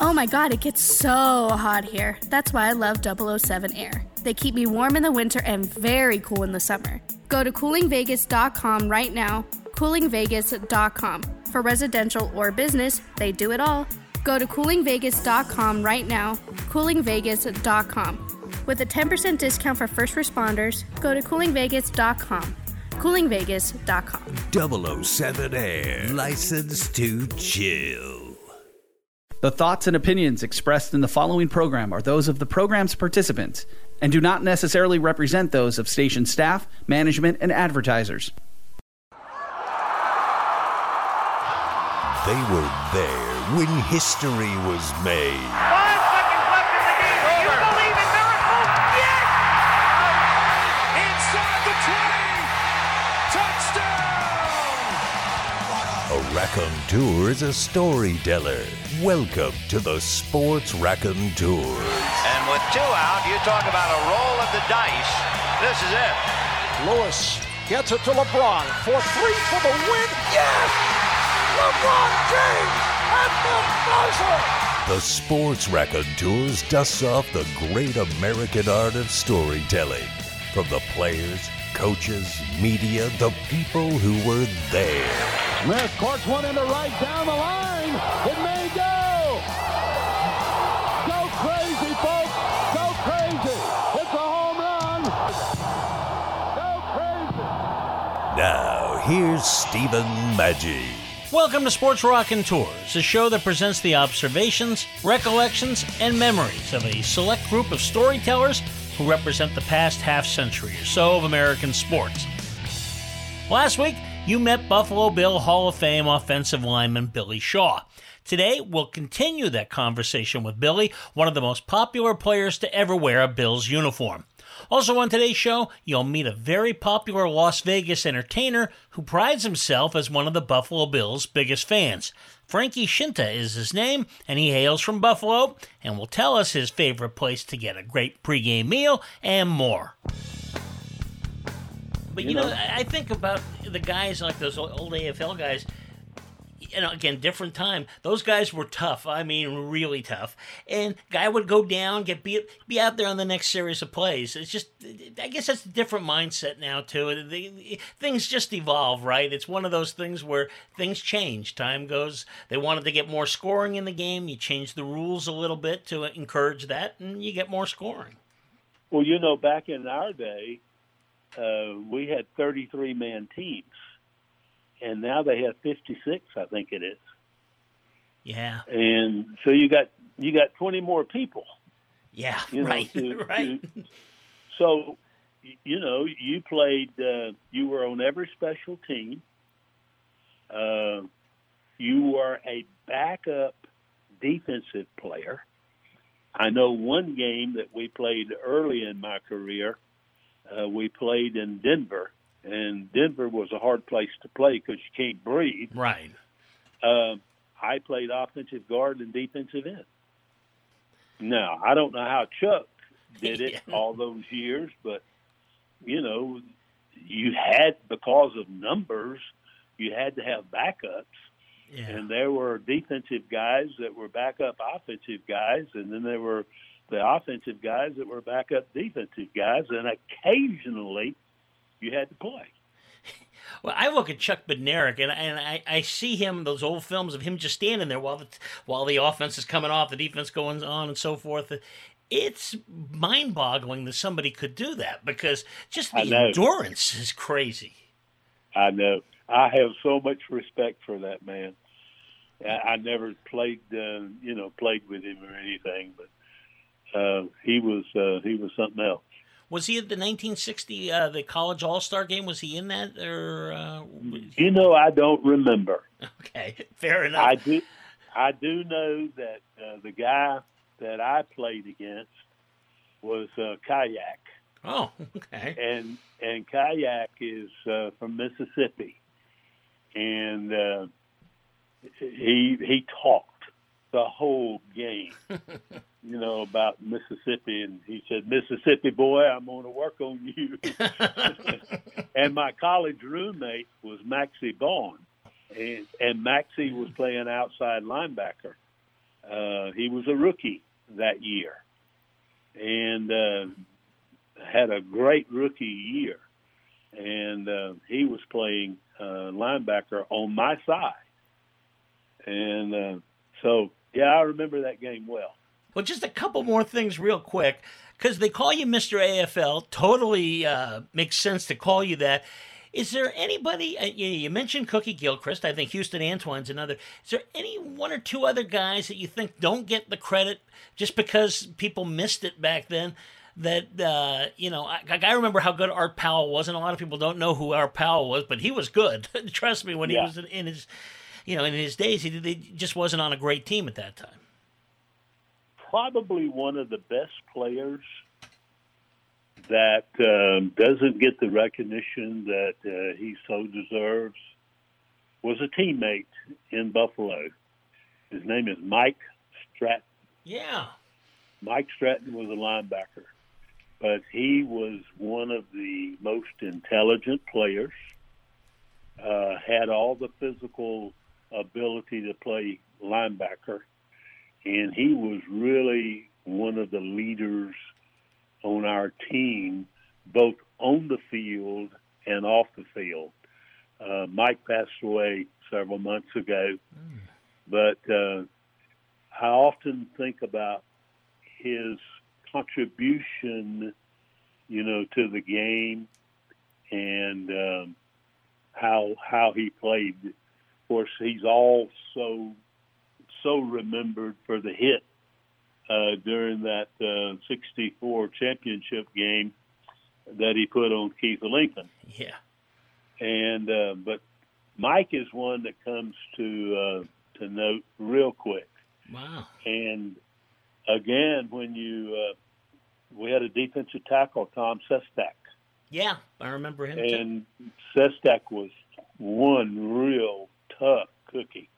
Oh my god, it gets so hot here. That's why I love 007 Air. They keep me warm in the winter and very cool in the summer. Go to coolingvegas.com right now. Coolingvegas.com. For residential or business, they do it all. Go to coolingvegas.com right now. Coolingvegas.com. With a 10% discount for first responders, go to coolingvegas.com. Coolingvegas.com. 007 Air. License to chill. The thoughts and opinions expressed in the following program are those of the program's participants and do not necessarily represent those of station staff, management, and advertisers. They were there when history was made. Raconteur is a storyteller. Welcome to the Sports Raconteur. And with two out, you talk about a roll of the dice. This is it. Lewis gets it to LeBron for three for the win. Yes! LeBron James at the buzzer! The Sports Raconteurs dusts off the great American art of storytelling. From the players, coaches, media, the people who were there. Smith courts one into right down the line. It may go. Go crazy, folks. Go crazy. It's a home run. Go crazy. Now, here's Stephen Maggi. Welcome to Sports Raconteurs, a show that presents the observations, recollections, and memories of a select group of storytellers who represent the past half century or so of American sports. Last week, you met Buffalo Bill Hall of Fame offensive lineman Billy Shaw. Today, we'll continue that conversation with Billy, one of the most popular players to ever wear a Bills uniform. Also, on today's show, you'll meet a very popular Las Vegas entertainer who prides himself as one of the Buffalo Bills' biggest fans. Frankie Scinta is his name, and he hails from Buffalo and will tell us his favorite place to get a great pregame meal and more. But you, You know, know- I I think about the guys like those old AFL guys. You know, again, different time. Those guys were tough. I mean, really tough. And guy would go down, get be be out there on the next series of plays. It's just, I guess that's a different mindset now too. The- things just evolve, right? It's one of those things where things change. Time goes. They wanted to get more scoring in the game. You change the rules a little bit to encourage that, and you get more scoring. Well, you know, back in our day, uh, we had 33 man teams, and now they have 56, I think it is. Yeah. And so you got you got 20 more people. Yeah. You know, right. to- right. to- so, you know, you played. Uh, you were on every special team. Uh, you were a backup defensive player. I know one game that we played early in my career. Uh, we played in Denver, and Denver was a hard place to play because you can't breathe. Right. Uh, I played offensive guard and defensive end. Now I don't know how Chuck did it all those years, but you know, you had because of numbers, you had to have backups. And there were defensive guys that were backup offensive guys, and then there were the offensive guys that were backup defensive guys, and occasionally you had to play. Well, I look at Chuck Bednarik and, and I, I see him those old films of him just standing there while the while the offense is coming off, the defense going on, and so forth. It's mind-boggling that somebody could do that because just the endurance is crazy. I know. I have so much respect for that man. I, I never played, uh, you know, played with him or anything, but uh, he was uh, he was something else. Was he at the 1960 uh, the college All Star game? Was he in that or? Uh, You know, I don't remember. okay, fair enough. I do. I do know that uh, the guy that I played against was uh, Kayak. Oh, okay. And and Kayak is uh, from Mississippi, and uh, he he talked the whole game, you know, about Mississippi, and he said, "Mississippi boy, I'm going to work on you." and my college roommate was Maxie Baughan, and and Maxie was playing outside linebacker. Uh, he was a rookie that year, and uh, had a great rookie year, and uh, he was playing uh, linebacker on my side, and uh, so yeah, I remember that game well. Well, just a couple more things, real quick, because they call you Mr. AFL. Totally uh, makes sense to call you that. Is there anybody? Uh, you, you, mentioned Cookie Gilchrist. I think Houston Antwine's another. Is there any one or two other guys that you think don't get the credit just because people missed it back then? That uh, you know, I, I, remember how good Art Powell was, and a lot of people don't know who Art Powell was, but he was good. Trust me, when yeah. he was in, in his you know, in his days, he, he just wasn't on a great team at that time. Probably one of the best players that um, doesn't get the recognition that uh, he so deserves was a teammate in Buffalo. His name is Mike Stratton. Yeah. Mike Stratton was a linebacker, but he was one of the most intelligent players, uh, had all the physical ability to play linebacker, and he was really one of the leaders on our team, both on the field and off the field. Uh, Mike passed away several months ago, mm. but uh, I often think about his contribution, you know, to the game and um, how how he played course, he's also so remembered for the hit uh, during that uh, 64 championship game that he put on Keith Lincoln. Yeah. And uh, but Mike is one that comes to uh, to note real quick. Wow. And again, when you uh, we had a defensive tackle, Tom Sestak. Yeah, I remember him. And too. Sestak was one real tough cookie.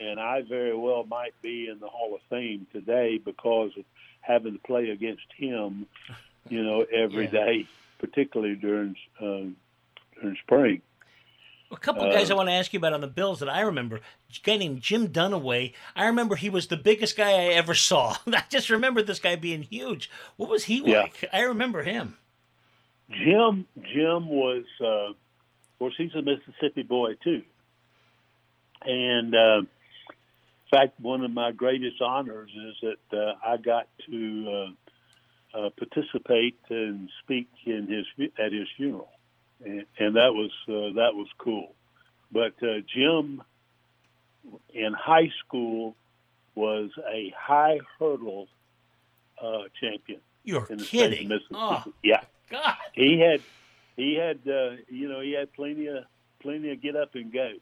And I very well might be in the Hall of Fame today because of having to play against him, you know, every yeah. day, particularly during uh, during spring. A couple of guys uh, I want to ask you about on the Bills that I remember. A guy named Jim Dunaway. I remember he was the biggest guy I ever saw. I just remember this guy being huge. What was he yeah. like? I remember him. Jim Jim was, uh, of course, he's a Mississippi boy too. And uh, in fact, one of my greatest honors is that uh, I got to uh, uh, participate and speak in his at his funeral, and, and that was uh, that was cool. But uh, Jim in high school was a high hurdle uh, champion. You're kidding! Oh, yeah, God. He had he had uh, you know he had plenty of plenty of get up and go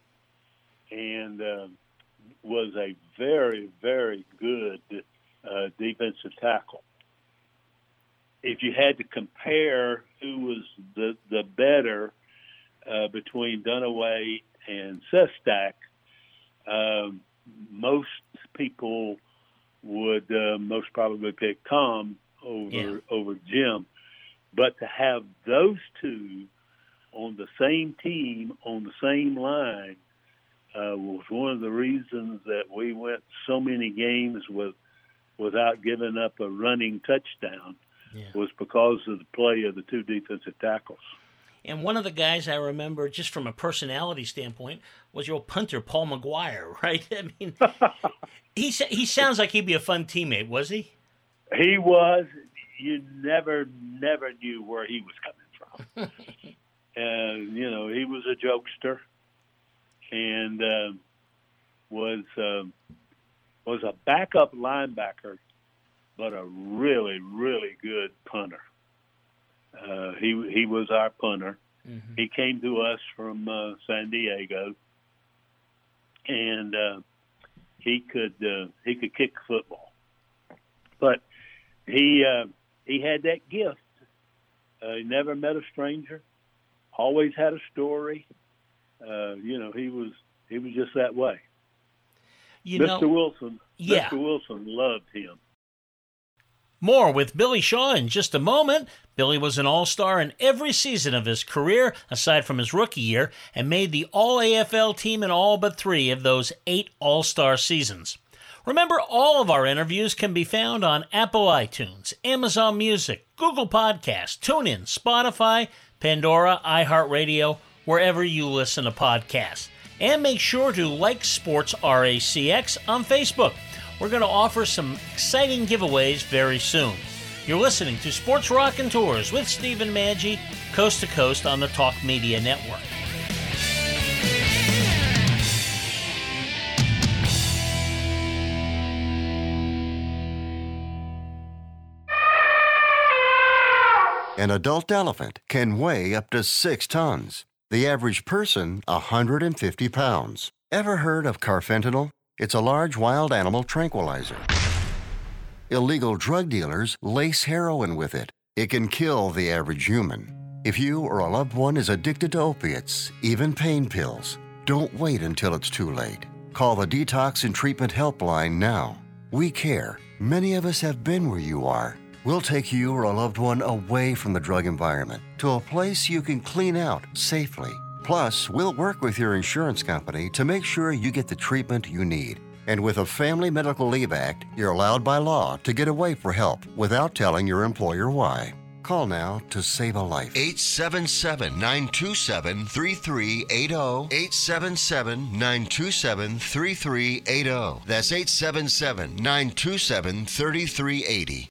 and uh, was a very, very good uh, defensive tackle. If you had to compare who was the the better uh, between Dunaway and Sestak, um, most people would uh, most probably pick Tom over yeah. over Jim. But to have those two on the same team on the same line uh, was one of the reasons that we went so many games with without giving up a running touchdown yeah. was because of the play of the two defensive tackles. And one of the guys I remember, just from a personality standpoint, was your punter Paul Maguire. Right? I mean, he he sounds like he'd be a fun teammate. Was he? He was. You never never knew where he was coming from. and you know, he was a jokester and uh, was uh, was a backup linebacker, but a really really good punter. Uh, he he was our punter. Mm-hmm. He came to us from uh, San Diego, and uh, he could uh, he could kick football. But he uh, he had that gift. Uh, he never met a stranger. Always had a story. Uh, you know, he was he was just that way. You Mr. know, Wilson, yeah. Mr. Wilson loved him. More with Billy Shaw in just a moment. Billy was an all star in every season of his career, aside from his rookie year, and made the All AFL team in all but three of those eight All Star seasons. Remember, all of our interviews can be found on Apple iTunes, Amazon Music, Google Podcasts, TuneIn, Spotify, Pandora, iHeartRadio, wherever you listen to podcasts. And make sure to like Sports RACX on Facebook. We're going to offer some exciting giveaways very soon. You're listening to Sports Raconteurs with Stephen Maggi, coast to coast on the Talk Media Network. An adult elephant can weigh up to six tons. The average person, 150 pounds. Ever heard of carfentanil? It's a large wild animal tranquilizer. Illegal drug dealers lace heroin with it. It can kill the average human. If you or a loved one is addicted to opiates, even pain pills, don't wait until it's too late. Call the Detox and Treatment Helpline now. We care. Many of us have been where you are. We'll take you or a loved one away from the drug environment to a place you can clean out safely. Plus, we'll work with your insurance company to make sure you get the treatment you need. And with a Family Medical Leave Act, you're allowed by law to get away for help without telling your employer why. Call now to save a life. 877 927 3380. 877 927 3380. That's 877 927 3380.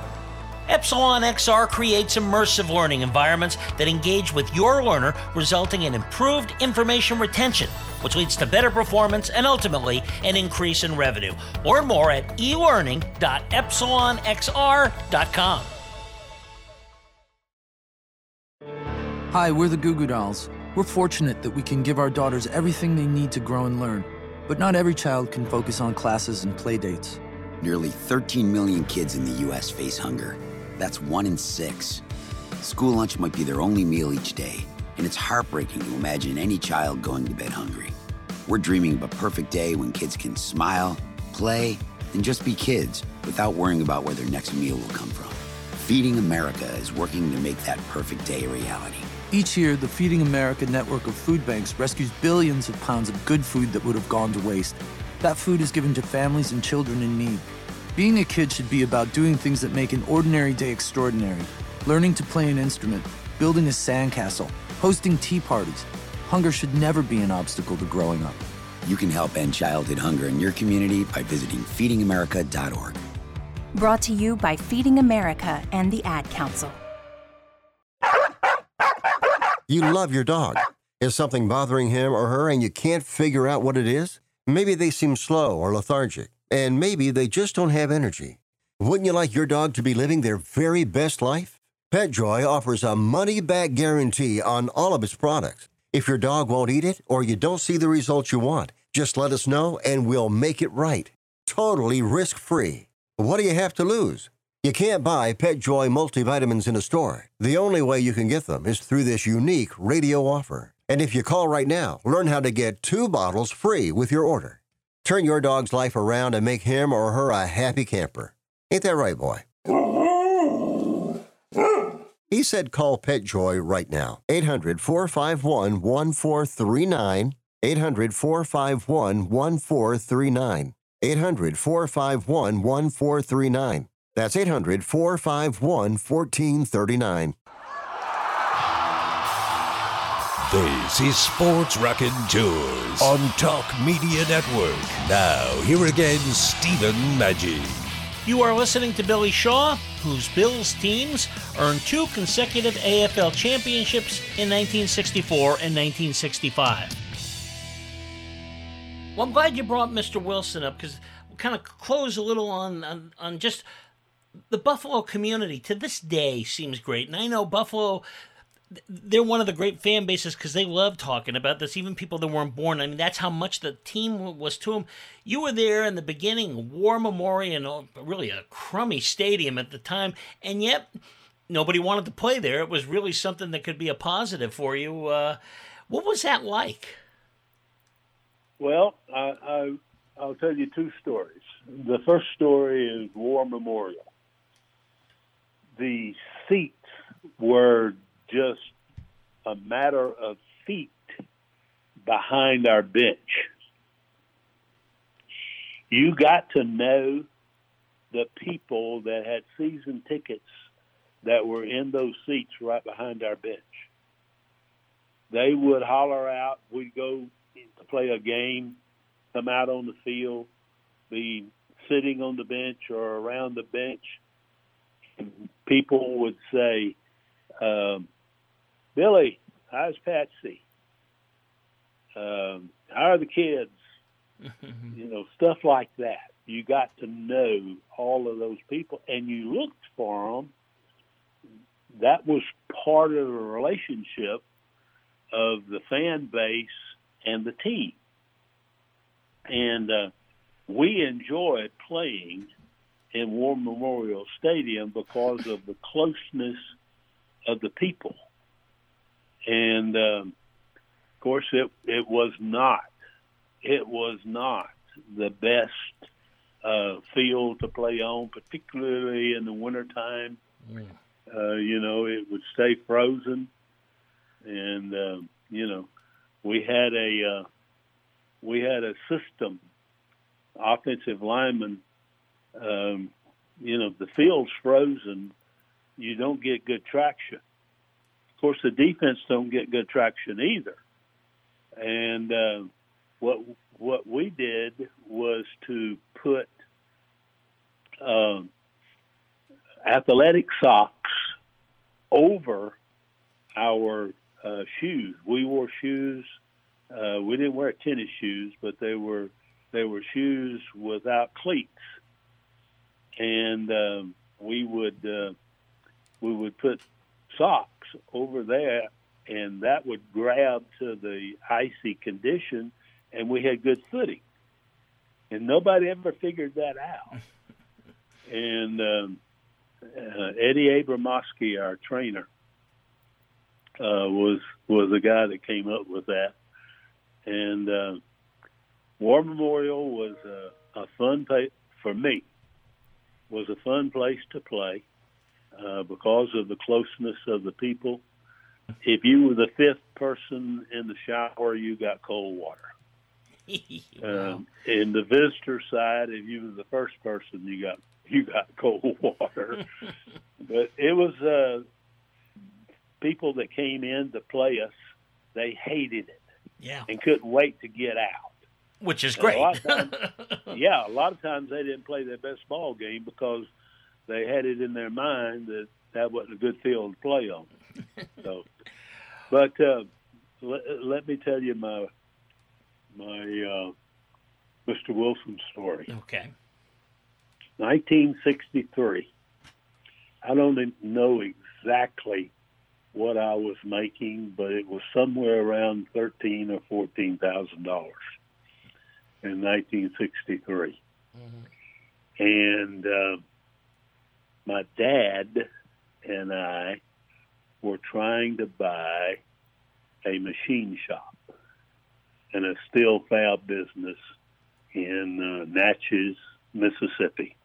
Epsilon XR creates immersive learning environments that engage with your learner, resulting in improved information retention, which leads to better performance and ultimately an increase in revenue. Learn more at elearning.epsilonxr.com. Hi, we're the Goo Goo Dolls. We're fortunate that we can give our daughters everything they need to grow and learn. But not every child can focus on classes and play dates. Nearly 13 million kids in the U.S. face hunger. That's one in six. School lunch might be their only meal each day, and it's heartbreaking to imagine any child going to bed hungry. We're dreaming of a perfect day when kids can smile, play, and just be kids without worrying about where their next meal will come from. Feeding America is working to make that perfect day a reality. Each year, the Feeding America network of food banks rescues billions of pounds of good food that would have gone to waste. That food is given to families and children in need. Being a kid should be about doing things that make an ordinary day extraordinary. Learning to play an instrument, building a sandcastle, hosting tea parties. Hunger should never be an obstacle to growing up. You can help end childhood hunger in your community by visiting feedingamerica.org. Brought to you by Feeding America and the Ad Council. You love your dog. Is something bothering him or her and you can't figure out what it is? Maybe they seem slow or lethargic, and maybe they just don't have energy. Wouldn't you like your dog to be living their very best life? PetJoy offers a money back guarantee on all of its products. If your dog won't eat it or you don't see the results you want, just let us know and we'll make it right. Totally risk free. What do you have to lose? You can't buy PetJoy multivitamins in a store. The only way you can get them is through this unique radio offer. And if you call right now, learn how to get two bottles free with your order. Turn your dog's life around and make him or her a happy camper. Ain't that right, boy? He said call PetJoy right now. 800 451 1439. 800 451 1439. 800 451 1439. That's 800 451 1439. This is Sports Rockin' Tours on Talk Media Network. Now, here again, Stephen Maggi. You are listening to Billy Shaw, whose Bills teams earned two consecutive AFL championships in 1964 and 1965. Well, I'm glad you brought Mr. Wilson up because we'll kind of close a little on, on, on just the Buffalo community to this day seems great. And I know Buffalo, they're one of the great fan bases because they love talking about this. Even people that weren't born. I mean, that's how much the team was to them. You were there in the beginning, War Memorial, and really a crummy stadium at the time, and yet nobody wanted to play there. It was really something that could be a positive for you. Uh, what was that like? Well, I, I, I'll tell you two stories. The first story is War Memorial. The seats were just a matter of feet behind our bench. You got to know the people that had season tickets that were in those seats right behind our bench. They would holler out, we'd go to play a game, come out on the field, be sitting on the bench or around the bench. People would say, um, Billy, how's Patsy? Um, how are the kids? you know, stuff like that. You got to know all of those people, and you looked for them. That was part of the relationship of the fan base and the team. And uh, we enjoyed playing in War Memorial Stadium because of the closeness of the people. And um, of course, it it was not it was not the best uh, field to play on, particularly in the wintertime. Mm. Uh, you know, it would stay frozen, and uh, you know, we had a uh, we had a system, offensive lineman. Um, you know, the field's frozen. You don't get good traction. Of course, the defense don't get good traction either. And uh, what what we did was to put um, athletic socks over our uh, shoes. We wore shoes. Uh, we didn't wear tennis shoes, but they were they were shoes without cleats, and um, we would uh, we would put socks over there, and that would grab to the icy condition, and we had good footing. And nobody ever figured that out. and um, uh, Eddie Abramoski, our trainer, uh, was was the guy that came up with that. And uh, War Memorial was a, a fun place for me. Was a fun place to play uh, because of the closeness of the people. If you were the fifth person in the shower, you got cold water. wow. Um, in the visitor side, if you were the first person, you got you got cold water. but it was uh, people that came in to play us. They hated it Yeah. and couldn't wait to get out. Which is And a great. of times- yeah, a lot of times they didn't play their best ball game because they had it in their mind that that wasn't a good field to play on. so, but uh, let, let me tell you my my uh, Mr. Wilson story. Okay. 1963. I don't know exactly what I was making, but it was somewhere around thirteen or fourteen thousand dollars in 1963. And uh, my dad and I were trying to buy a machine shop and a steel fab business in uh, Natchez, Mississippi.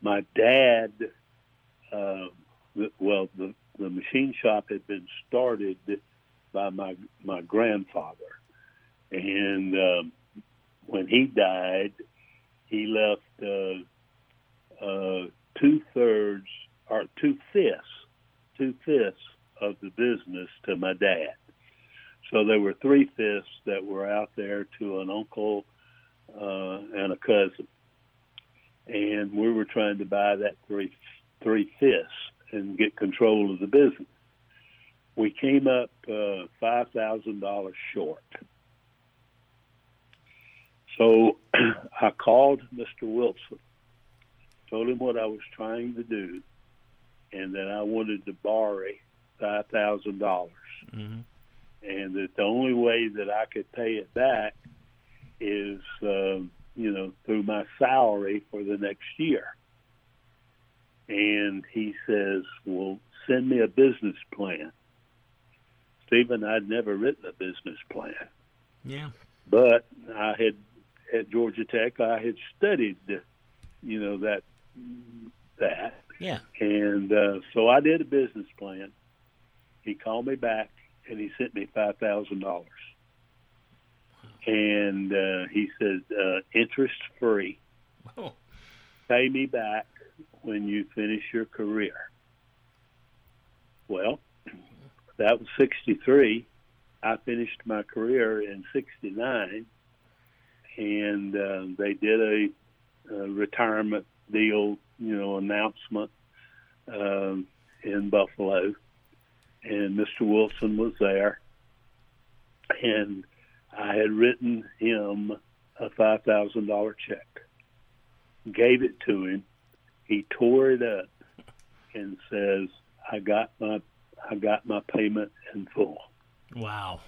My dad, uh, well, the, the machine shop had been started by my my grandfather, and um, when he died, he left uh, uh, two thirds or two fifths, two fifths of the business to my dad. So there were three fifths that were out there to an uncle uh, and a cousin, and we were trying to buy that three three fifths and get control of the business. We came up uh, five thousand dollars short. So I called Mr. Wilson, told him what I was trying to do, and that I wanted to borrow five thousand dollars, Mm-hmm. and that the only way that I could pay it back is, um, you know, through my salary for the next year. And he says, "Well, send me a business plan." Stephen, I'd never written a business plan, Yeah. but I had at Georgia Tech. I had studied, you know, that that, Yeah. and uh, so I did a business plan. He called me back and he sent me five thousand dollars, and uh, he said uh, interest free. Oh. Pay me back when you finish your career. Well, that was sixty three. I finished my career in sixty nine, and uh, they did a, a retirement deal, you know, announcement um, in Buffalo, and Mr. Wilson was there, and I had written him a five thousand dollar check, gave it to him. He tore it up and says, "I got my I got my payment in full." Wow.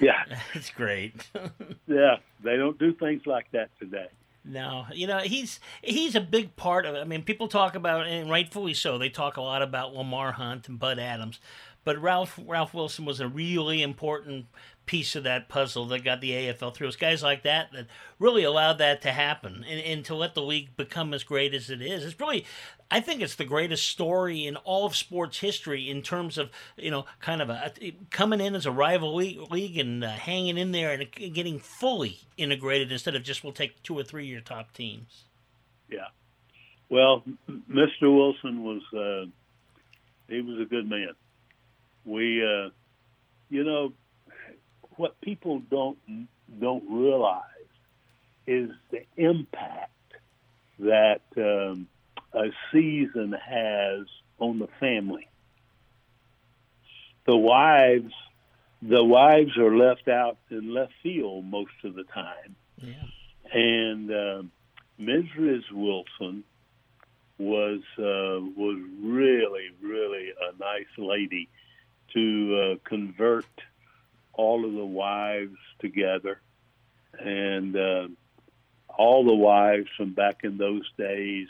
Yeah, That's great. yeah, they don't do things like that today. No, you know he's he's a big part of it. I mean, people talk about, and rightfully so. They talk a lot about Lamar Hunt and Bud Adams, but Ralph Ralph Wilson was a really important piece of that puzzle that got the AFL through. It's guys like that that really allowed that to happen and, and to let the league become as great as it is. It's really, I think, it's the greatest story in all of sports history in terms of you know kind of a, coming in as a rival league, and uh, hanging in there and getting fully integrated instead of just we'll take two or three of your top teams. Yeah. Well, Mr. Wilson was uh, he was a good man. We, uh, you know, what people don't don't realize is the impact that um, a season has on the family. The wives, the wives are left out in left field most of the time Yeah. and uh, Mrs. Wilson was uh, was really really a nice lady to uh, convert all of the wives together, and uh, all the wives from back in those days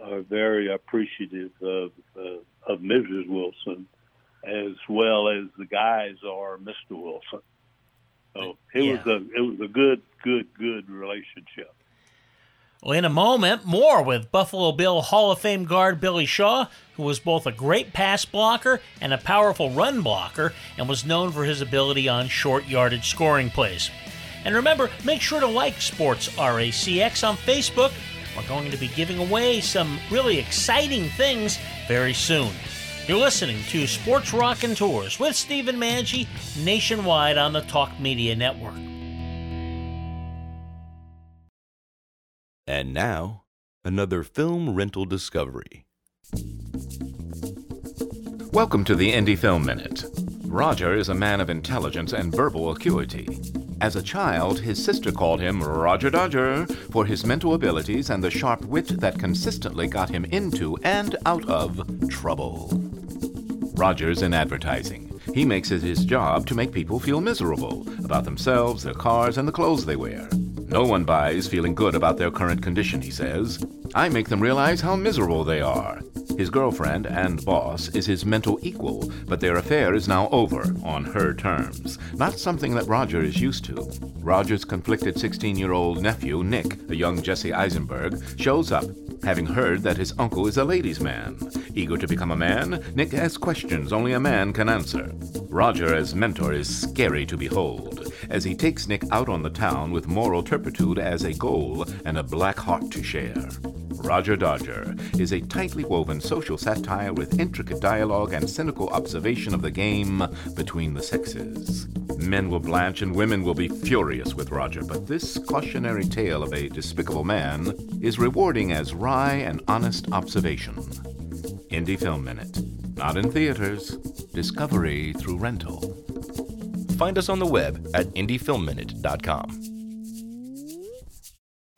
are very appreciative of uh, of Mrs. Wilson, as well as the guys are Mr. Wilson. So it was a it was a good good good relationship. Well, in a moment, more with Buffalo Bill Hall of Fame guard Billy Shaw, who was both a great pass blocker and a powerful run blocker, and was known for his ability on short yardage scoring plays. And remember, make sure to like Sports RACX on Facebook. We're going to be giving away some really exciting things very soon. You're listening to Sports Raconteurs with Stephen Manji nationwide on the Talk Media Network. And now, another film rental discovery. Welcome to the Indie Film Minute. Roger is a man of intelligence and verbal acuity. As a child, his sister called him Roger Dodger for his mental abilities and the sharp wit that consistently got him into and out of trouble. Roger's in advertising. He makes it his job to make people feel miserable about themselves, their cars, and the clothes they wear. No one buys feeling good about their current condition, he says. I make them realize how miserable they are. His girlfriend and boss is his mental equal, but their affair is now over on her terms. Not something that Roger is used to. Roger's conflicted 16 year old nephew, Nick, a young Jesse Eisenberg, shows up, having heard that his uncle is a ladies' man. Eager to become a man, Nick asks questions only a man can answer. Roger, as mentor, is scary to behold, as he takes Nick out on the town with moral turpitude as a goal and a black heart to share. Roger Dodger is a tightly woven social satire with intricate dialogue and cynical observation of the game between the sexes. Men will blanch and women will be furious with Roger, but this cautionary tale of a despicable man is rewarding as wry and honest observation. Indie Film Minute. Not in theaters, discovery through rental. Find us on the web at indiefilmminute.com.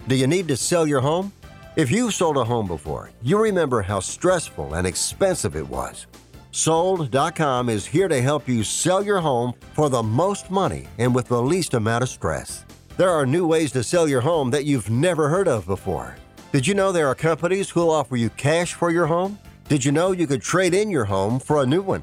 Do you need to sell your home? If you've sold a home before, you remember how stressful and expensive it was. Sold.com is here to help you sell your home for the most money and with the least amount of stress. There are new ways to sell your home that you've never heard of before. Did you know there are companies who'll offer you cash for your home? Did you know you could trade in your home for a new one?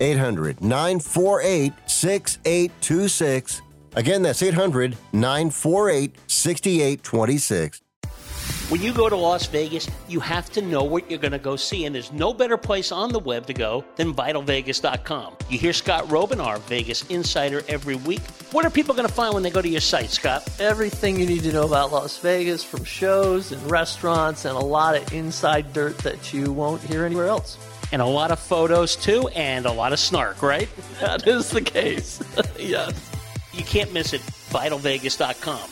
800 948 6826. Again, that's 800 948 6826. When you go to Las Vegas, you have to know what you're going to go see, and there's no better place on the web to go than VitalVegas.com. You hear Scott Roeben, our Vegas insider, every week. What are people going to find when they go to your site, Scott? Everything you need to know about Las Vegas, from shows and restaurants, and a lot of inside dirt that you won't hear anywhere else. And a lot of photos, too, and a lot of snark, right? That is the case. yes. You can't miss it. VitalVegas.com.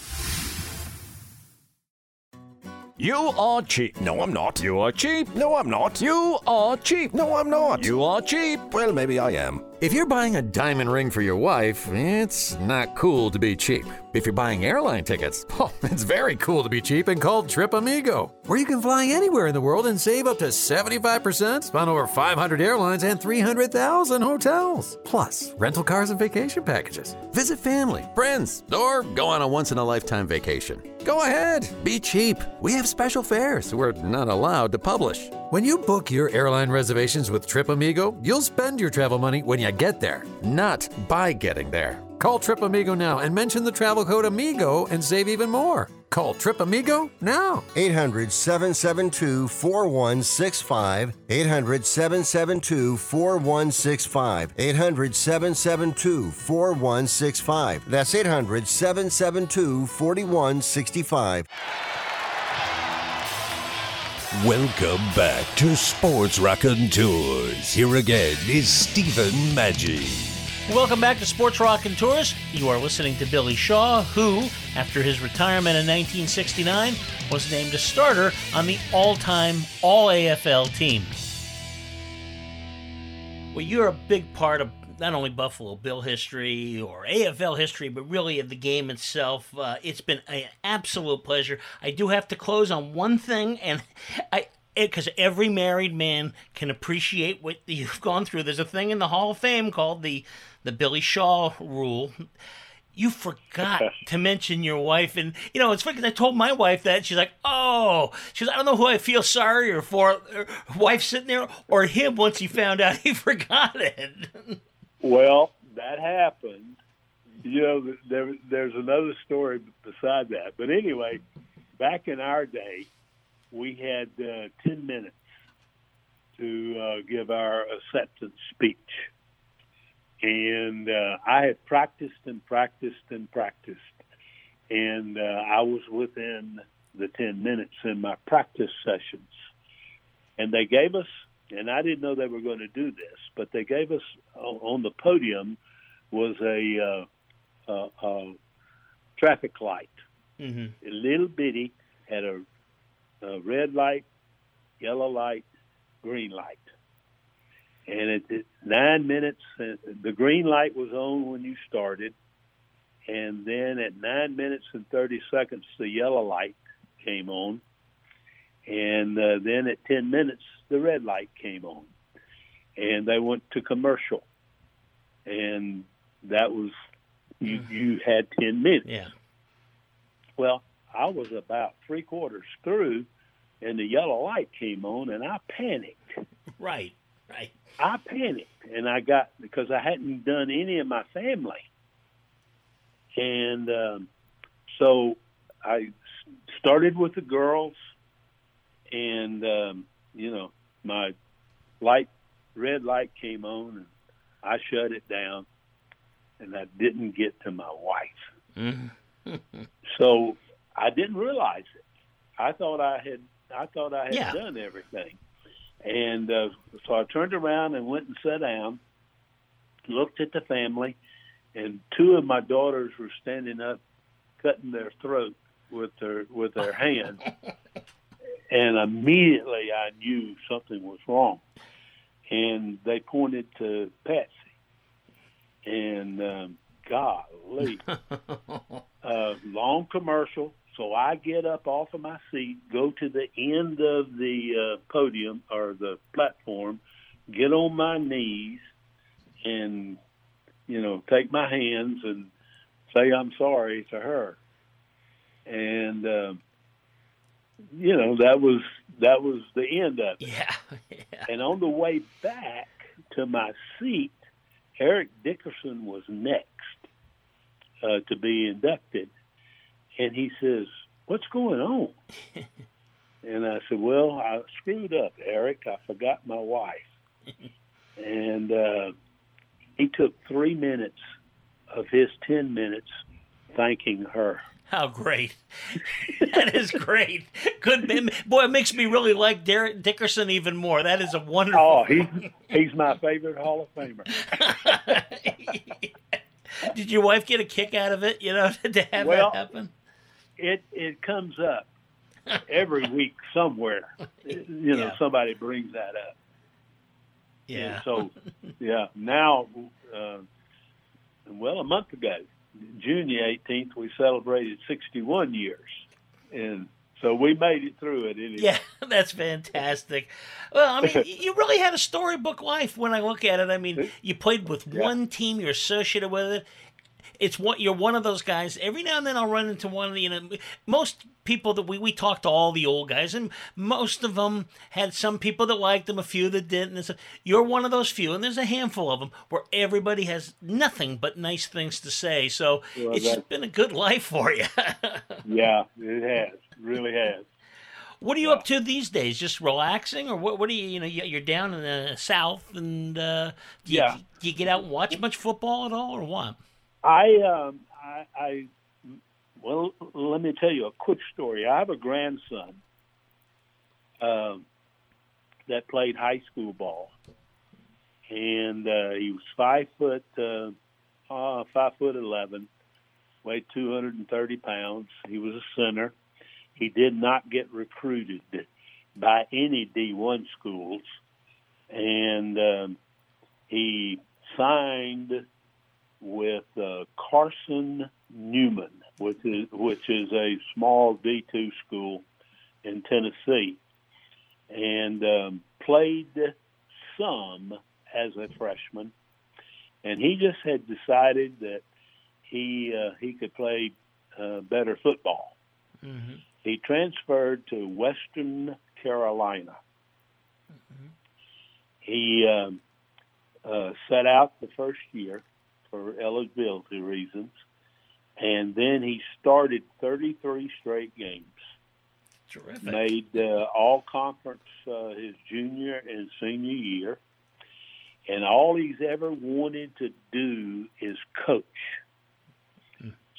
You are cheap. No, I'm not. You are cheap. No, I'm not. You are cheap. No, I'm not. You are cheap. Well, maybe I am. If you're buying a diamond ring for your wife, it's not cool to be cheap. If you're buying airline tickets, oh, it's very cool to be cheap and called Trip Amigo, where you can fly anywhere in the world and save up to 75% on over 500 airlines and 300,000 hotels. Plus, rental cars and vacation packages. Visit family, friends, or go on a once in a lifetime vacation. Go ahead, be cheap. We have special fares we're not allowed to publish. When you book your airline reservations with Trip Amigo, you'll spend your travel money when you get there, not by getting there. Call Trip Amigo now and mention the travel code AMIGO and save even more. Call Trip Amigo now. 800 772 4165. 800 772 4165. 800 772 4165. That's 800 772 4165. Welcome back to Sports Raconteurs. Here again is Stephen Maggi. Welcome back to Sports Raconteurs. You are listening to Billy Shaw, who, after his retirement in 1969, was named a starter on the all time All AFL team. Well, you're a big part of not only Buffalo Bill history or AFL history, but really of the game itself. Uh, it's been an absolute pleasure. I do have to close on one thing, and I because every married man can appreciate what you've gone through. There's a thing in the Hall of Fame called the the Billy Shaw rule. You forgot to mention your wife, and you know it's funny because I told my wife that she's like, "Oh, she's I don't know who I feel sorrier for, her wife sitting there or him once he found out he forgot it." Well, that happened. You know, there, there's another story beside that. But anyway, back in our day, we had uh, 10 minutes to uh, give our acceptance speech. And uh, I had practiced and practiced and practiced. And uh, I was within the 10 minutes in my practice sessions. And they gave us and I didn't know they were going to do this, but they gave us on the podium was a, uh, uh, uh, traffic light, mm-hmm. a little bitty, had a, a, red light, yellow light, green light, and at nine minutes, uh, the green light was on when you started, and then at nine minutes and thirty seconds, the yellow light came on, and uh, then at ten minutes the red light came on, and they went to commercial, and that was you. You had ten minutes. Yeah. Well, I was about three quarters through, and the yellow light came on, and I panicked. Right, right. I panicked, and I got because I hadn't done any of my family, and um, so I started with the girls, and um, you know my light red light came on, and I shut it down, and I didn't get to my wife. Mm-hmm. so I didn't realize it. I thought I had I thought I had Yeah. done everything, and uh, so I turned around and went and sat down, looked at the family, and two of my daughters were standing up, cutting their throat with their with their hands, and immediately I knew something was wrong, and they pointed to Patsy, and um, golly, uh, long commercial. So I get up off of my seat, go to the end of the uh, podium or the platform, get on my knees, and you know take my hands and say I'm sorry to her. And uh, you know that was that was the end of it. Yeah. And on the way back to my seat, Eric Dickerson was next uh, to be inducted, and he says, "What's going on?" and I said, "Well, I screwed up, Eric. I forgot my wife." and uh, he took three minutes of his ten minutes thanking her. How great! that is great. Good boy. It makes me really like Derek Dickerson even more. That is a wonderful. Oh, he he's my favorite Hall of Famer. Did your wife get a kick out of it? You know, to have Well, that happen. It it comes up every week somewhere. You know, Yeah. somebody brings that up. Yeah. And so, yeah, now, uh, well, a month ago, June the 18th, we celebrated 61 years. And so we made it through it anyway. Yeah, that's fantastic. Well, I mean, you really had a storybook life when I look at it. I mean, you played with one team, you're associated with it. It's what you're one of those guys. Every now and then I'll run into one of the, you know, most people that we, we talk to all the old guys, and most of them had some people that liked them, a few that didn't. And so you're one of those few, and there's a handful of them where everybody has nothing but nice things to say. So Well, it's been a good life for you. Yeah, it has. Really has. What are you up to these days? Just relaxing, or what? What are you? You know, you- you're down in the south, and uh, do you, Yeah. do you get out and watch much football at all, or what? I, um, I, I, well, let me tell you a quick story. I have a grandson um, that played high school ball, and uh, he was five foot, uh, uh, five foot eleven, weighed two hundred and thirty pounds. He was a center. He did not get recruited by any D one schools, and um, he signed with uh, Carson Newman, which is which is a small D two school in Tennessee, and um, played some as a freshman, and he just had decided that he uh, he could play uh, better football. Mm-hmm. He transferred to Western Carolina. He um, uh, set out the first year for eligibility reasons, and then he started 33 straight games. Terrific. Made uh, all conference uh, his junior and senior year, and all he's ever wanted to do is coach.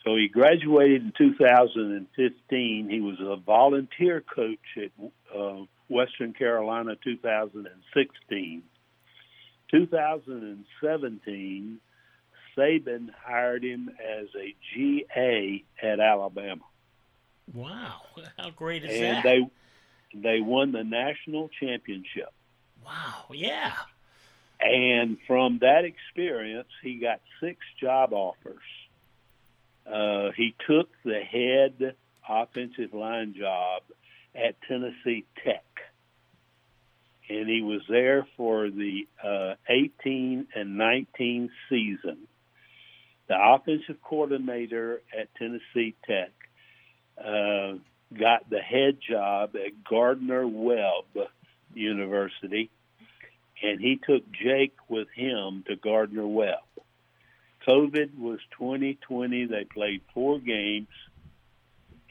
So he graduated in 2015. He was a volunteer coach at uh, Western Carolina 2016. 2017, Saban hired him as a GA at Alabama, Wow, how great is and that? And they they won the national championship. wow, yeah. And from that experience, he got six job offers. Uh, he took the head offensive line job at Tennessee Tech. And he was there for the uh, 18 and 19 season. The offensive coordinator at Tennessee Tech uh, got the head job at Gardner Webb University, and he took Jake with him to Gardner Webb. COVID was 2020. They played four games,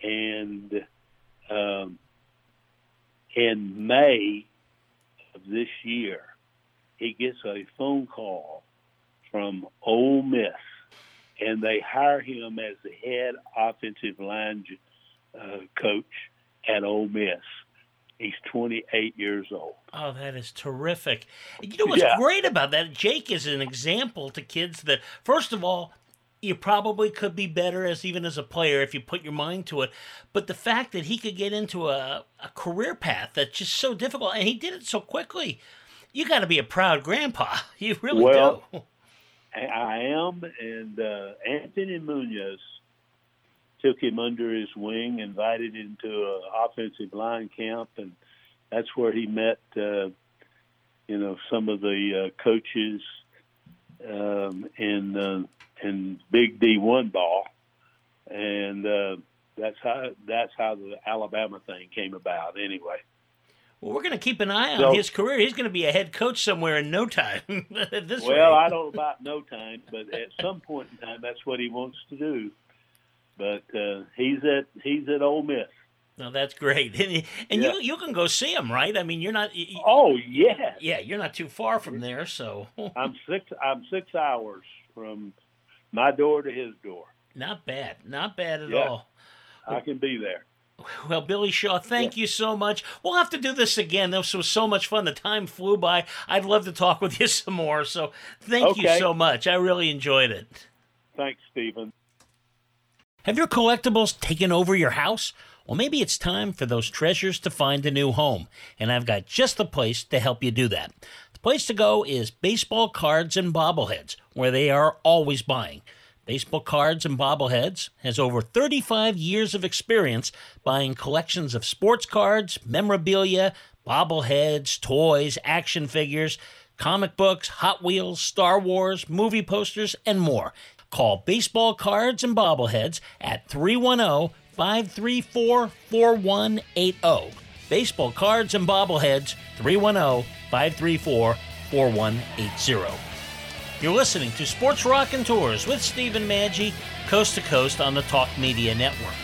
and um, in May of this year, he gets a phone call from Ole Miss, and they hire him as the head offensive line uh, coach at Ole Miss. He's 28 years old. Oh, that is terrific. You know what's Yeah. great about that? Jake is an example to kids that, first of all, you probably could be better as even as a player if you put your mind to it. But the fact that he could get into a, a career path that's just so difficult, and he did it so quickly, you got to be a proud grandpa. You really Well, do. I- am, and uh, Anthony Munoz took him under his wing, invited him to an offensive line camp, and that's where he met, uh, you know, some of the uh, coaches um, in uh, in Big D one ball, and uh, that's how that's how the Alabama thing came about. Anyway. Well, we're going to keep an eye on So- his career. He's going to be a head coach somewhere in no time. this well, rate. I don't know about no time, but at some point in time, that's what he wants to do. But uh, he's at he's at Ole Miss. No, that's great, and, and Yeah. you you can go see him, right? I mean, you're not. y- y- Oh yeah, yeah, you're not too far from there, so I'm six I'm six hours from my door to his door. not bad, not bad at Yeah. all. I can be there. Well, Billy Shaw, thank you so much. We'll have to do this again. This was so much fun. The time flew by. I'd love to talk with you some more. So thank you so much. I really enjoyed it. Thanks, Stephen. Have your collectibles taken over your house? Well, maybe it's time for those treasures to find a new home, and I've got just the place to help you do that. The place to go is Baseball Cards and Bobbleheads, where they are always buying. Baseball Cards and Bobbleheads has over 35 years of experience buying collections of sports cards, memorabilia, bobbleheads, toys, action figures, comic books, Hot Wheels, Star Wars, movie posters, and more. Call Baseball Cards and Bobbleheads at oh, 310 534 4180. Baseball Cards and Bobbleheads, oh, 310 534 4180. You're listening to Sports Raconteurs with Stephen Maggi, coast to coast on the Talk Media Network.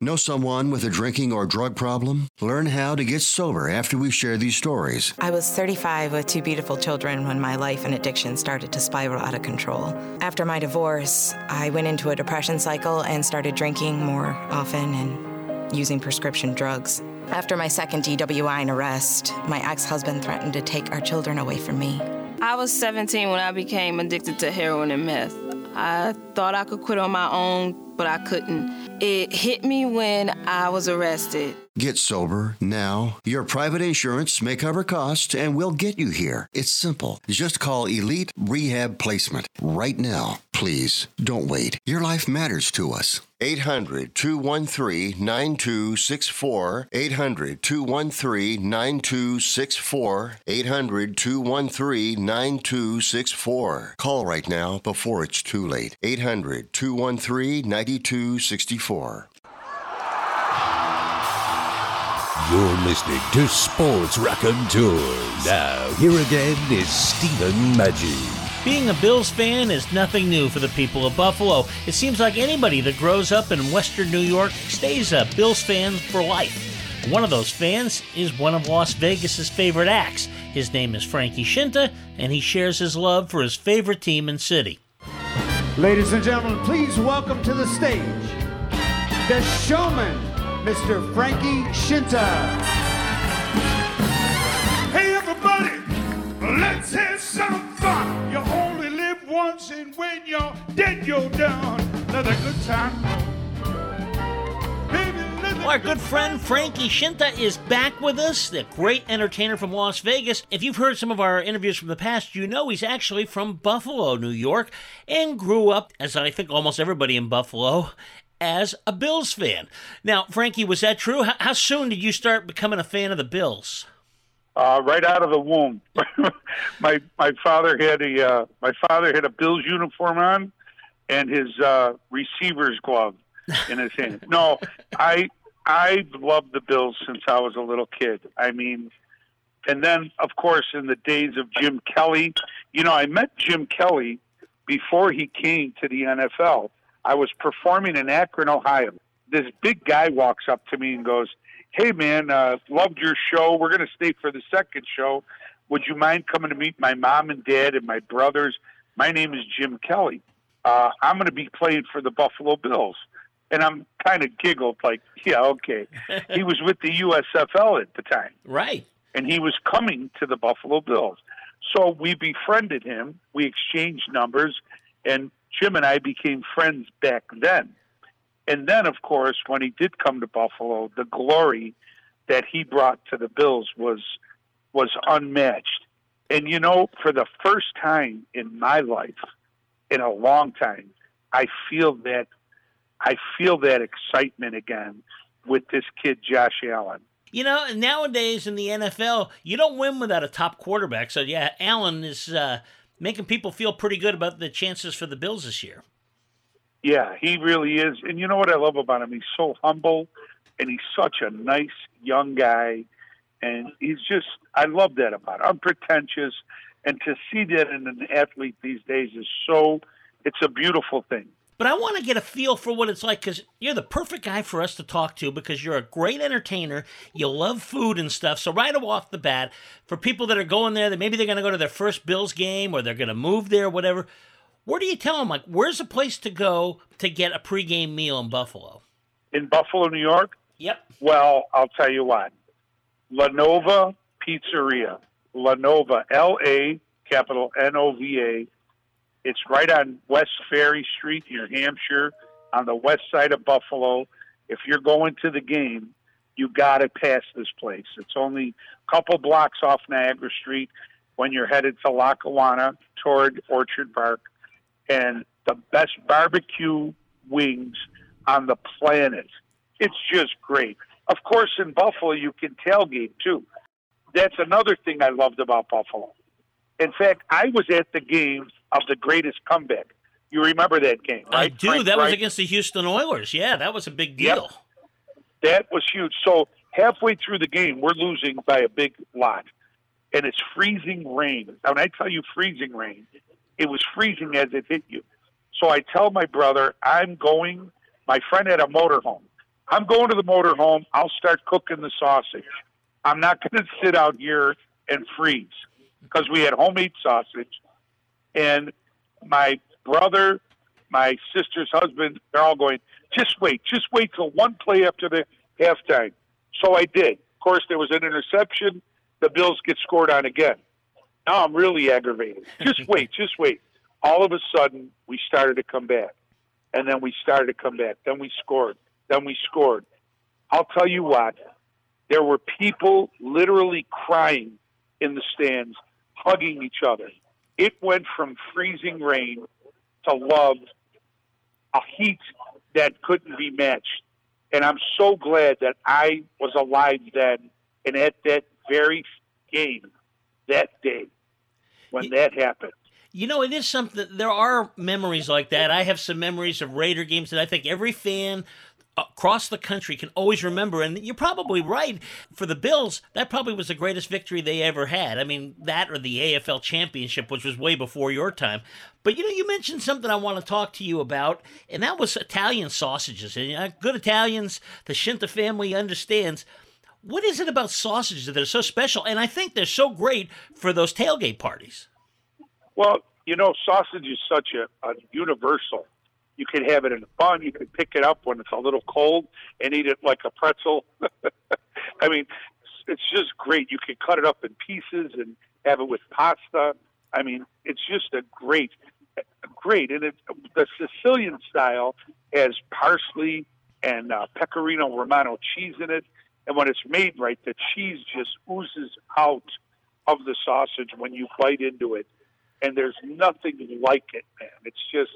Know someone with a drinking or drug problem? Learn how to get sober after we share these stories. I was 35 with two beautiful children when my life and addiction started to spiral out of control. After my divorce, I went into a depression cycle and started drinking more often and using prescription drugs. After my second DWI and arrest, my ex husband threatened to take our children away from me. I was 17 when I became addicted to heroin and meth. I thought I could quit on my own, but I couldn't. It hit me when I was arrested. Get sober now. Your private insurance may cover costs and we'll get you here. It's simple. Just call Elite Rehab Placement right now. Please don't wait. Your life matters to us. 800 213 9264. 800 213 9264. 800 213 9264. Call right now before it's too late. 800 213 9264. You're listening to Sports Raconteurs. Now, here again is Stephen Maggi. Being a Bills fan is nothing new for the people of Buffalo. It seems like anybody that grows up in Western New York stays a Bills fan for life. One of those fans is one of Las Vegas's favorite acts. His name is Frankie Scinta, and he shares his love for his favorite team and city. Ladies and gentlemen, please welcome to the stage the showman, Mr. Frankie Scinta. Hey everybody, let's have some fun. You only live once, and when you're dead, you're done. Another good time. Our good friend Frankie Scinta is back with us, the great entertainer from Las Vegas. If you've heard some of our interviews from the past, you know he's actually from Buffalo, New York, and grew up, as I think almost everybody in Buffalo, as a Bills fan. Now, Frankie, was that true? How, how soon did you start becoming a fan of the Bills? Uh, right out of the womb. my my father had a uh, my father had a Bills uniform on, and his uh, receiver's glove in his hand. No, I I've loved the Bills since I was a little kid. I mean, and then of course in the days of Jim Kelly, you know, I met Jim Kelly before he came to the NFL. I was performing in Akron, Ohio. This big guy walks up to me and goes, "Hey man, uh, loved your show. We're going to stay for the second show. Would you mind coming to meet my mom and dad and my brothers? My name is Jim Kelly. Uh, I'm going to be playing for the Buffalo Bills." And I'm kind of giggled, like, "Yeah, okay." he was with the USFL at the time, Right. and he was coming to the Buffalo Bills. So we befriended him. We exchanged numbers, and Jim and I became friends back then. And then, of course, when he did come to Buffalo, the glory that he brought to the Bills was was unmatched. And you know, for the first time in my life, in a long time, I feel that I feel that excitement again with this kid Josh Allen. You know, nowadays in the NFL, you don't win without a top quarterback. So, yeah, Allen is uh, making people feel pretty good about the chances for the Bills this year. Yeah, he really is. And you know what I love about him? He's so humble and he's such a nice young guy. And he's just, I love that about him. Unpretentious. And to see that in an athlete these days is so, it's a beautiful thing. But I want to get a feel for what it's like because you're the perfect guy for us to talk to because you're a great entertainer. You love food and stuff. So, right off the bat, for people that are going there, that maybe they're going to go to their first Bills game or they're going to move there, whatever, where do you tell them, like, where's a place to go to get a pregame meal in Buffalo? In Buffalo, New York? Yep. Well, I'll tell you what. Lanova Pizzeria. Lanova, L A, capital N O V A. It's right on West Ferry Street, New Hampshire, on the west side of Buffalo. If you're going to the game, you got to pass this place. It's only a couple blocks off Niagara Street when you're headed to Lackawanna toward Orchard Park. And the best barbecue wings on the planet. It's just great. Of course, in Buffalo, you can tailgate too. That's another thing I loved about Buffalo. In fact, I was at the game of the greatest comeback. You remember that game, right? I do. Frank that was against the Houston Oilers. Yeah, that was a big Yep. deal. That was huge. So halfway through the game, we're losing by a big lot, and it's freezing rain. When I tell you freezing rain, it was freezing as it hit you. So I tell my brother, I'm going. My friend had a motorhome. I'm going to the motorhome. I'll start cooking the sausage. I'm not going to sit out here and freeze because we had homemade sausage. And my brother, my sister's husband, they're all going, just wait, just wait till one play after the halftime. So I did. Of course, there was an interception. The Bills get scored on again. Now I'm really aggravated. Just wait, just wait. All of a sudden, we started to come back. And then we started to come back. Then we scored. Then we scored. I'll tell you what, there were people literally crying in the stands, hugging each other. It went from freezing rain to love, a heat that couldn't be matched. And I'm so glad that I was alive then and at that very game that day when that happened. You know, it is something. There are memories like that. I have some memories of Raider games that I think every fan across the country can always remember. And you're probably right. For the Bills, that probably was the greatest victory they ever had. I mean, that or the AFL championship, which was way before your time. But you know, you mentioned something I want to talk to you about, and that was Italian sausages. And uh, good Italians, the Scinta family understands. What is it about sausages that are so special? And I think they're so great for those tailgate parties. Well, you know, sausage is such a, a universal you could have it in a bun. You could pick it up when it's a little cold and eat it like a pretzel. I mean, it's just great. You could cut it up in pieces and have it with pasta. I mean, it's just a great, great. And it, the Sicilian style has parsley and uh, pecorino romano cheese in it. And when it's made right, the cheese just oozes out of the sausage when you bite into it. And there's nothing like it, man. It's just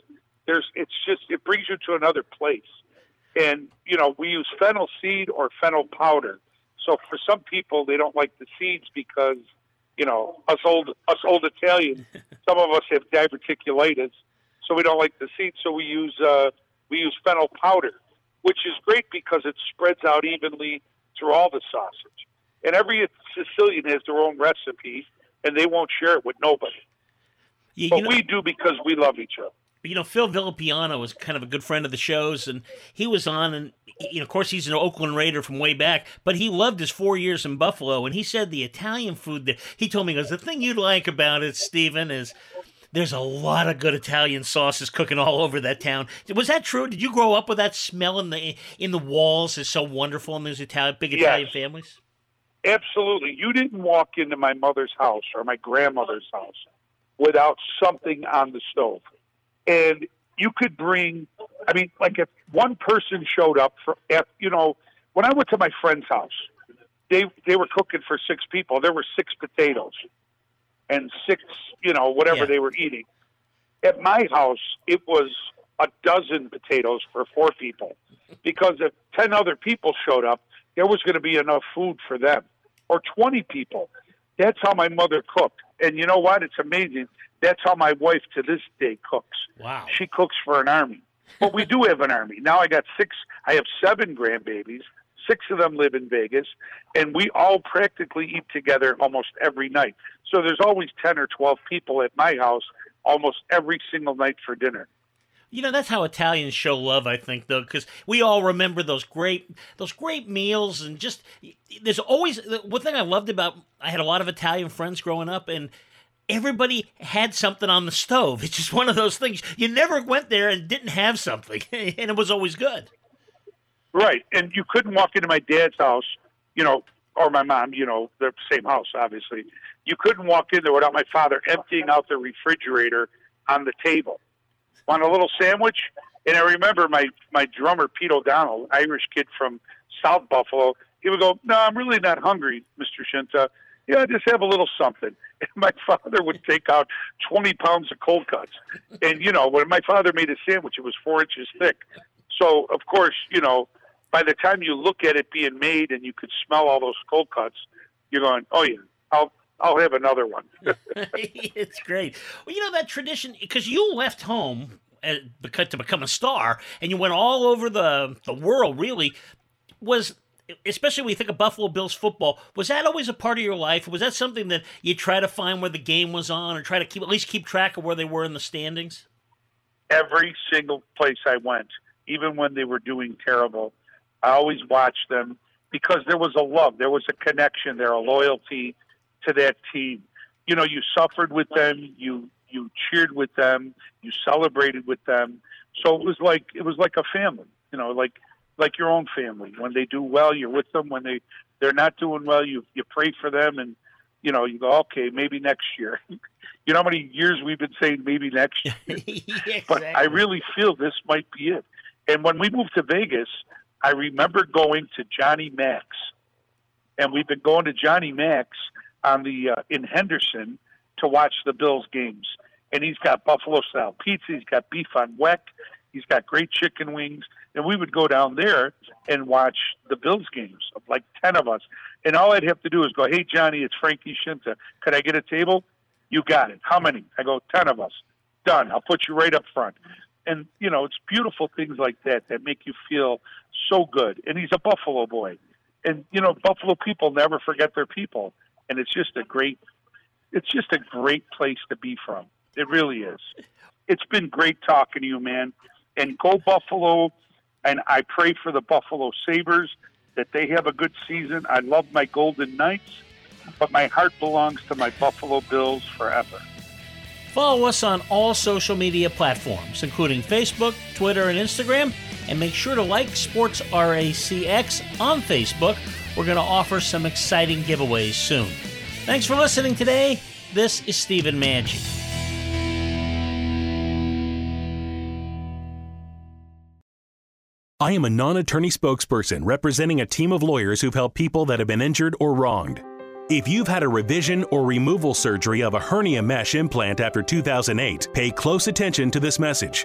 there's it's just it brings you to another place. And you know, we use fennel seed or fennel powder. So for some people, they don't like the seeds because you know us old us old Italians. some of us have diverticulitis, so we don't like the seeds. So we use uh, we use fennel powder, which is great because it spreads out evenly through all the sausage. And every Sicilian has their own recipe, and they won't share it with nobody. But know, we do because we love each other you know, Phil Villapiano was kind of a good friend of the show's, and he was on, and you know, of course, he's an Oakland Raider from way back, but he loved his four years in Buffalo, and he said the Italian food that he told me, goes, the thing you'd like about it, Stephen, is there's a lot of good Italian sauces cooking all over that town. Was that true? Did you grow up with that smell in the in the walls? Is so wonderful in those Italian big Italian yes. families. Absolutely, you didn't walk into my mother's house or my grandmother's house without something on the stove and you could bring. I mean, like if one person showed up for, you know, when I went to my friend's house, they they were cooking for six people. There were six potatoes and six, you know, whatever yeah. they were eating. At my house, it was a dozen potatoes for four people because if 10 other people showed up, there was going to be enough food for them or 20 people. That's how my mother cooked. And you know what? It's amazing. That's how my wife to this day cooks. Wow. She cooks for an army. But we do have an army. Now I got six, I have seven grandbabies. Six of them live in Vegas, and we all practically eat together almost every night. So there's always 10 or 12 people at my house almost every single night for dinner. You know that's how Italians show love, I think, though, because we all remember those great those great meals and just there's always one thing I loved about I had a lot of Italian friends growing up, and everybody had something on the stove. It's just one of those things. You never went there and didn't have something, and it was always good. Right, and you couldn't walk into my dad's house, you know, or my mom, you know, the same house, obviously. You couldn't walk in there without my father emptying out the refrigerator on the table. Want a little sandwich? And I remember my my drummer Pete O'Donnell, Irish kid from South Buffalo. He would go, "No, I'm really not hungry, Mister Scinta yeah, just have a little something. And my father would take out 20 pounds of cold cuts. And, you know, when my father made a sandwich, it was four inches thick. So, of course, you know, by the time you look at it being made and you could smell all those cold cuts, you're going, oh, yeah, I'll, I'll have another one. it's great. Well, you know, that tradition, because you left home uh, to become a star and you went all over the, the world, really, was especially when you think of Buffalo Bills football, was that always a part of your life? Was that something that you try to find where the game was on, or try to keep at least keep track of where they were in the standings? Every single place I went, even when they were doing terrible, I always watched them because there was a love, there was a connection there, a loyalty to that team. You know, you suffered with them, you you cheered with them, you celebrated with them. So it was like it was like a family. You know, like like your own family. When they do well, you're with them. When they they're not doing well, you you pray for them, and you know you go, okay, maybe next year. you know how many years we've been saying maybe next year, exactly. but I really feel this might be it. And when we moved to Vegas, I remember going to Johnny Mac's, and we've been going to Johnny Mac's on the uh, in Henderson to watch the Bills games. And he's got buffalo style pizza. He's got beef on weck. He's got great chicken wings. And we would go down there and watch the Bills games like 10 of us. And all I'd have to do is go, hey, Johnny, it's Frankie Scinta. Could I get a table? You got it. How many? I go, 10 of us. Done. I'll put you right up front. And, you know, it's beautiful things like that that make you feel so good. And he's a Buffalo boy. And, you know, Buffalo people never forget their people. And it's just a great, it's just a great place to be from. It really is. It's been great talking to you, man. And go Buffalo. And I pray for the Buffalo Sabres that they have a good season. I love my Golden Knights, but my heart belongs to my Buffalo Bills forever. Follow us on all social media platforms, including Facebook, Twitter, and Instagram. And make sure to like Sports RACX on Facebook. We're going to offer some exciting giveaways soon. Thanks for listening today. This is Stephen Maggi. I am a non attorney spokesperson representing a team of lawyers who've helped people that have been injured or wronged. If you've had a revision or removal surgery of a hernia mesh implant after 2008, pay close attention to this message.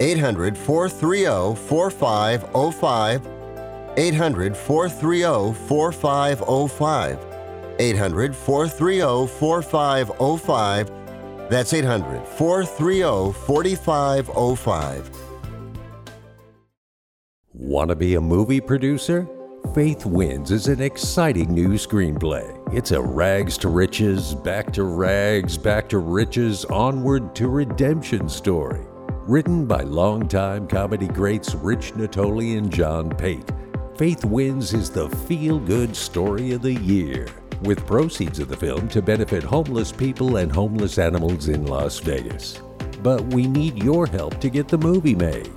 800 430 4505. 800 430 4505. 800 430 4505. That's 800 430 4505. Want to be a movie producer? Faith Wins is an exciting new screenplay. It's a rags to riches, back to rags, back to riches, onward to redemption story. Written by longtime comedy greats Rich Natoli and John Pate. Faith Wins is the feel good story of the year, with proceeds of the film to benefit homeless people and homeless animals in Las Vegas. But we need your help to get the movie made.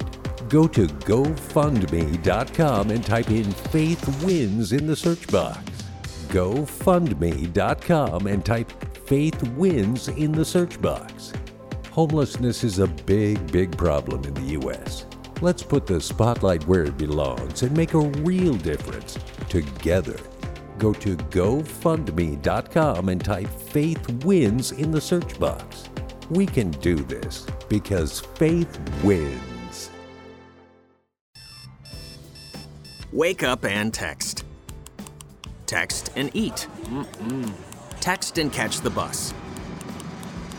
Go to GoFundMe.com and type in Faith Wins in the search box. GoFundMe.com and type Faith Wins in the search box. Homelessness is a big, big problem in the U.S. Let's put the spotlight where it belongs and make a real difference together. Go to GoFundMe.com and type Faith Wins in the search box. We can do this because faith wins. Wake up and text. Text and eat. Mm-mm. Text and catch the bus.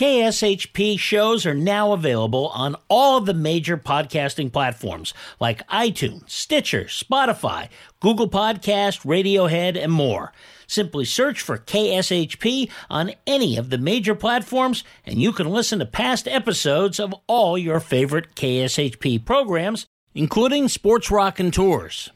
KSHP shows are now available on all of the major podcasting platforms like iTunes, Stitcher, Spotify, Google Podcast, Radiohead, and more. Simply search for KSHP on any of the major platforms, and you can listen to past episodes of all your favorite KSHP programs, including Sports Raconteurs.